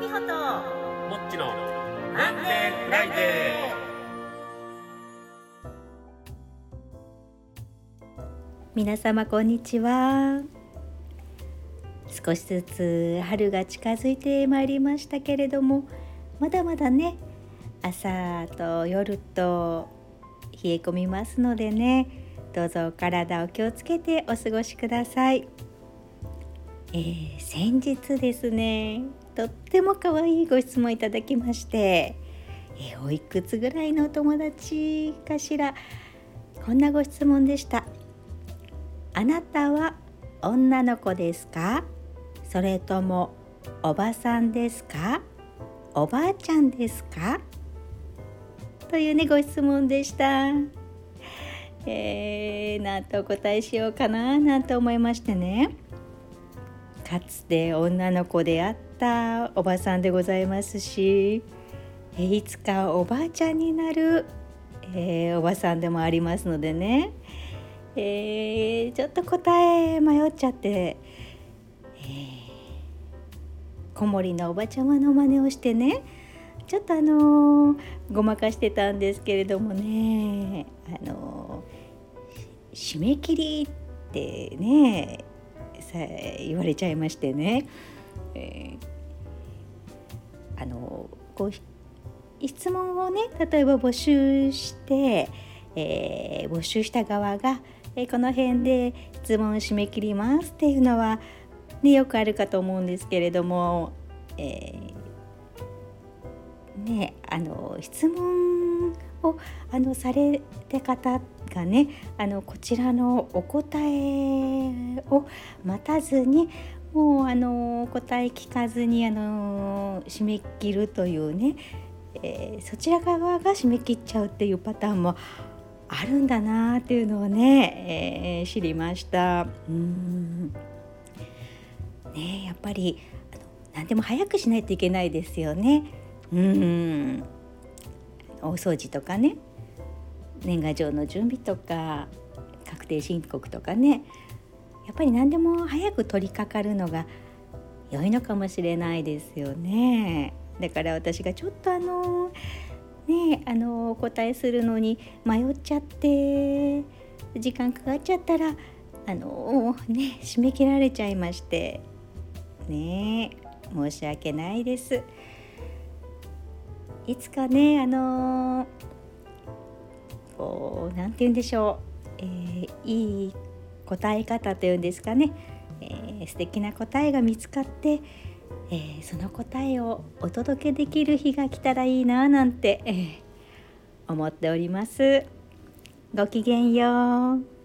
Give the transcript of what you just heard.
美穂ともっちのマンデー。フライデ皆様こんにちは。少しずつ春が近づいてまいりましたけれどもまだまだね朝と夜と冷え込みますのでねどうぞお体を気をつけてお過ごしください、えー、先日ですねとっても可愛いご質問いただきまして、えおいくつぐらいのお友達かしら？こんなご質問でした。あなたは女の子ですか？それともおばさんですか？おばあちゃんですか？というねご質問でした。えー、なんとお答えしようかななんて思いましてね。かつて女の子であったおばさんでございますしいつかおばあちゃんになる、えーおばさんでもありますのでね、えーちょっと答え迷っちゃって、えー子守のおばちゃまの真似をしてねちょっとあのーごまかしてたんですけれどもねあのー締め切りってねさ言われちゃいましてね、えーあのこう質問をね例えば募集して、えー募集した側が、えーこの辺で質問を締め切りますっていうのは、ね、よくあるかと思うんですけれども、えーねあの質問をあのされた方がねあのこちらのお答えを待たずにもうあの答え聞かずにあの締め切るというね、えーそちら側が締め切っちゃうっていうパターンもあるんだなっていうのをね、えー知りました。うんねやっぱりあの何でも早くしないといけないですよね。うん大掃除とかね年賀状の準備とか確定申告とかねやっぱり何でも早く取り掛かるのが良いのかもしれないですよね。だから私がちょっとあのねあのお答えするのに迷っちゃって時間かかっちゃったらあのね締め切られちゃいましてね申し訳ないです。いつかねあのこうなんて言うんでしょう、えーいい答え方というんですかね、えー素敵な答えが見つかって、えーその答えをお届けできる日が来たらいいななんて、えー思っております。ごきげんよう。